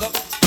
mother.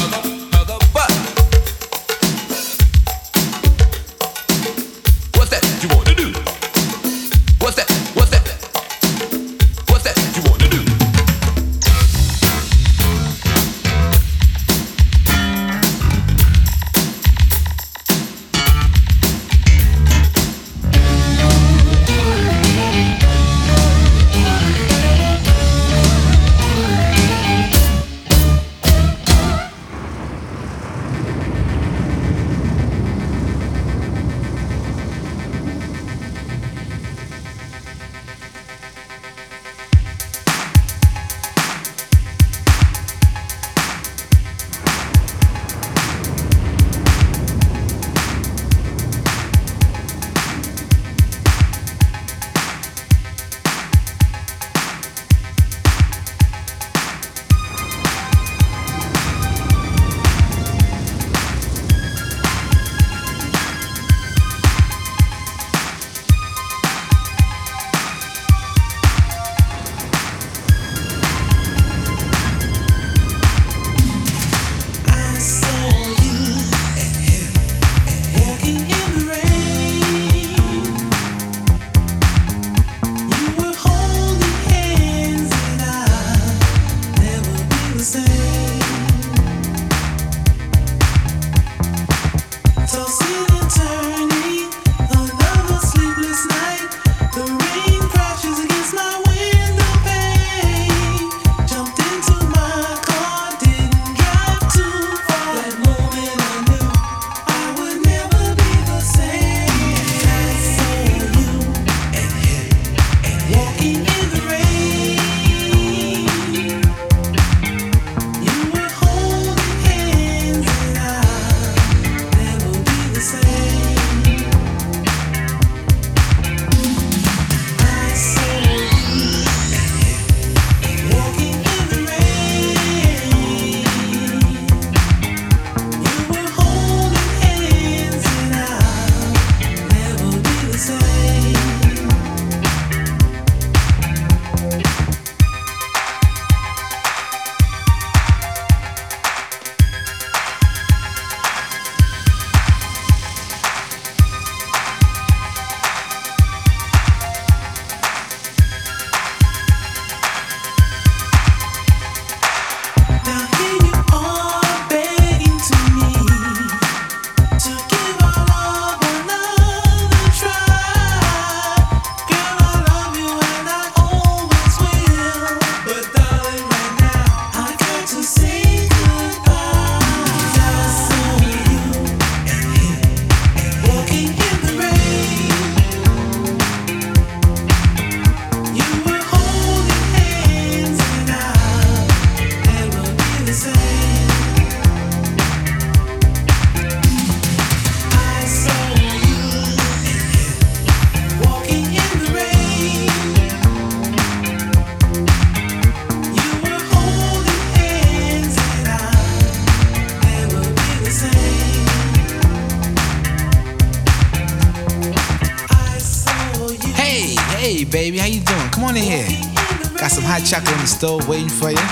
Stove waiting for you.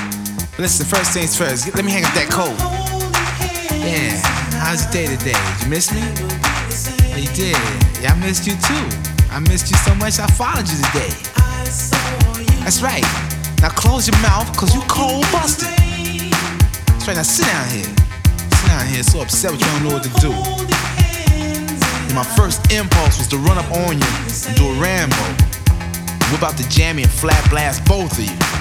Listen, first things first. Let me hang up that coat. Yeah. How's your day today? Did you miss me? Oh, you did. Yeah, I missed you too. I missed you so much I followed you today. That's right. Now close your mouth, cause you cold busted. That's right, now sit down here. Sit down here, so upset with you don't know what to do. And my first impulse was to run up on you and do a Rambo. Whip out the jammy and flat blast both of you.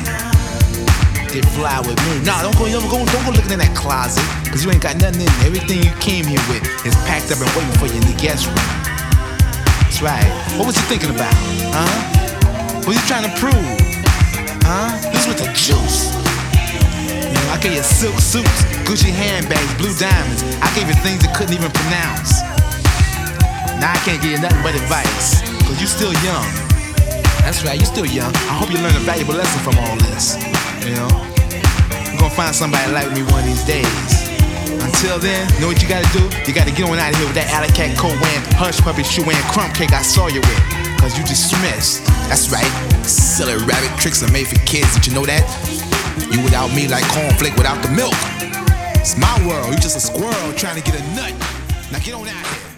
Did fly with me. Nah, don't go, don't go, don't go looking in that closet, cause you ain't got nothing in. Everything you came here with is packed up and waiting for you in the guest room. That's right. What was you thinking about? Huh? What you trying to prove? Huh? This with the juice. You know, I gave you silk suits, Gucci handbags, blue diamonds. I gave you things you couldn't even pronounce. Now I can't give you nothing but advice, cause you still young. That's right, you're still young. I hope you learn a valuable lesson from all this. You know? You're gonna find somebody like me one of these days. Until then, know what you gotta do? You gotta get on out of here with that alley cat coat hush puppy shoe wearing, crumb cake I saw you with. Cause you dismissed. That's right. Silly rabbit Trix are made for kids. Did you know that? You without me like cornflake without the milk. It's my world. You just a squirrel trying to get a nut. Now get on out of here.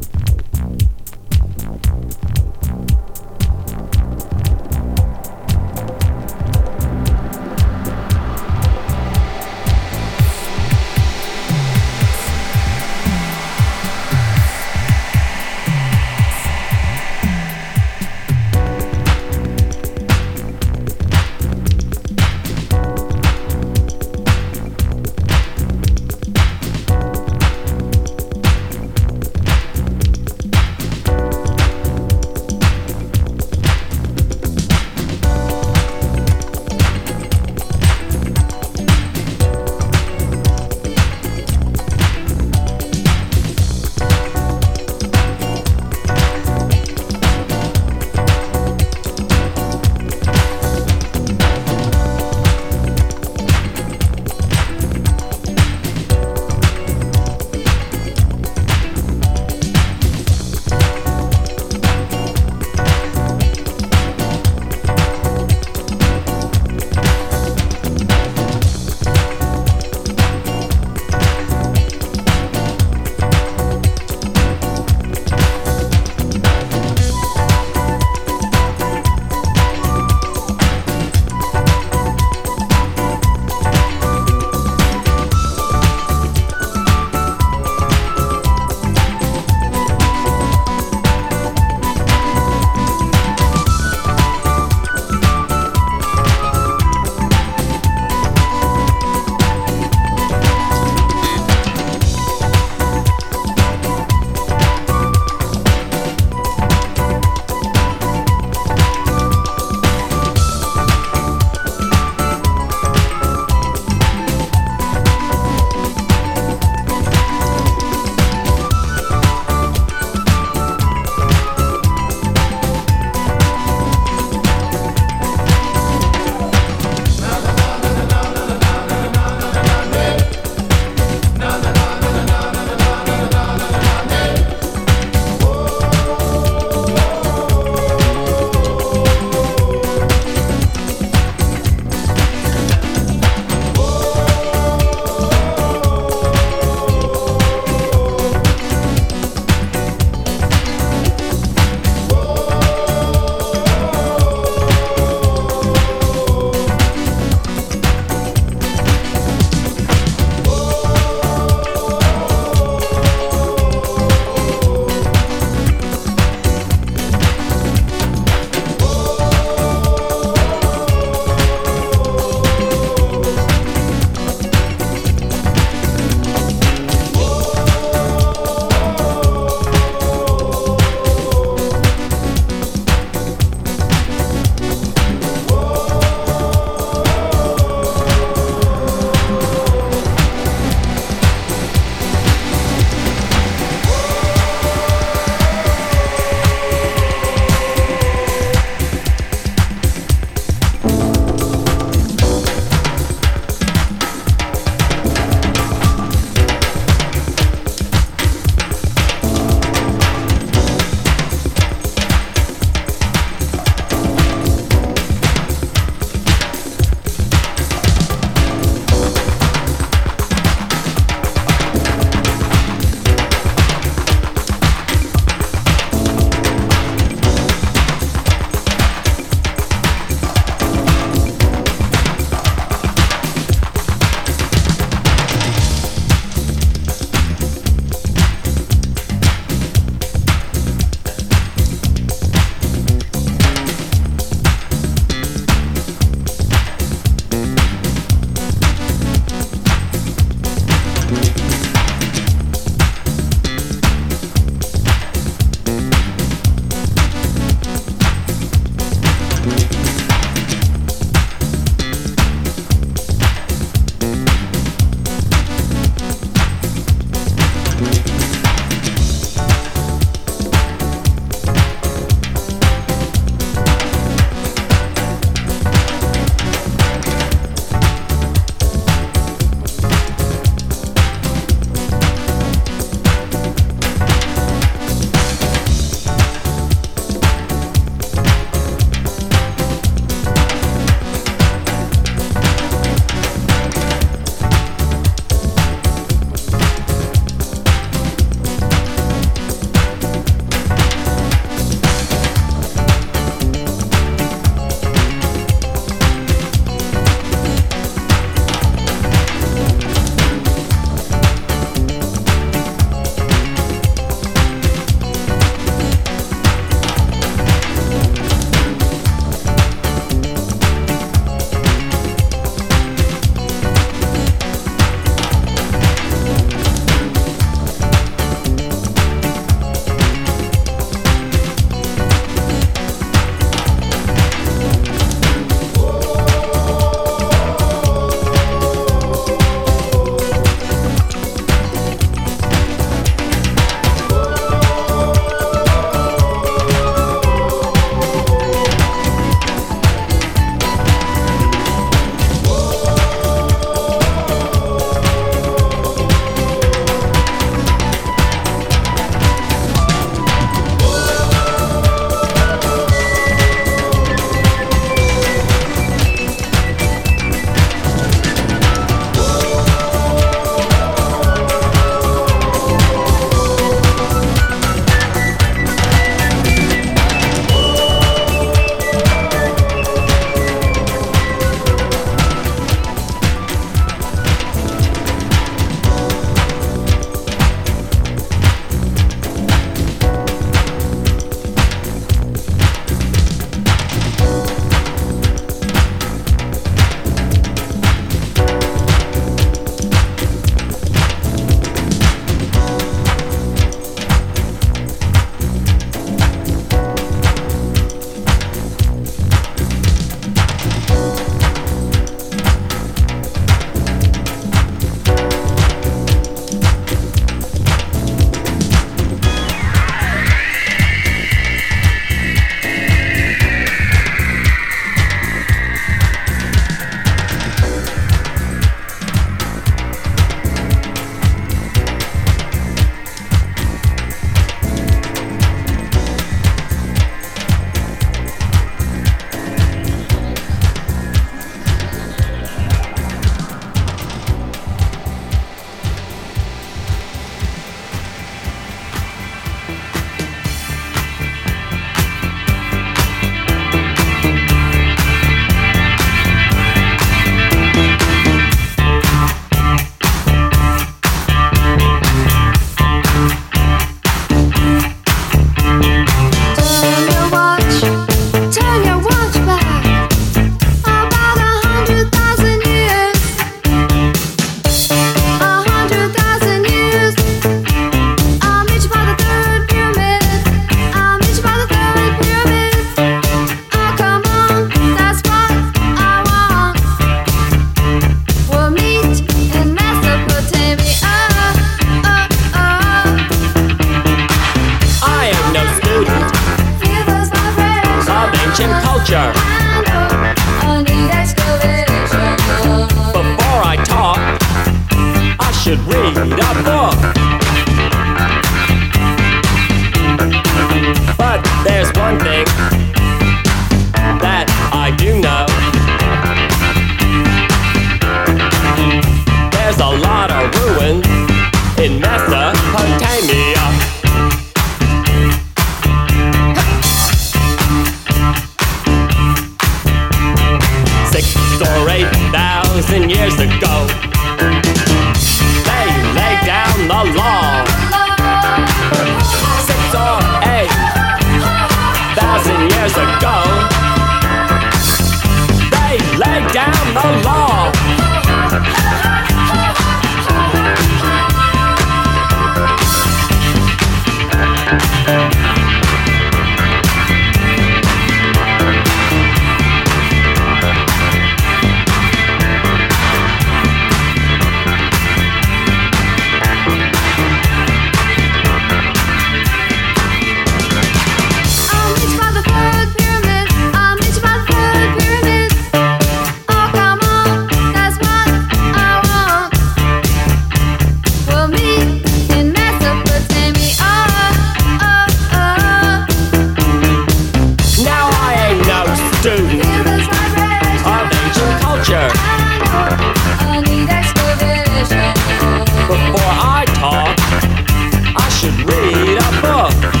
I should read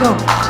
baby.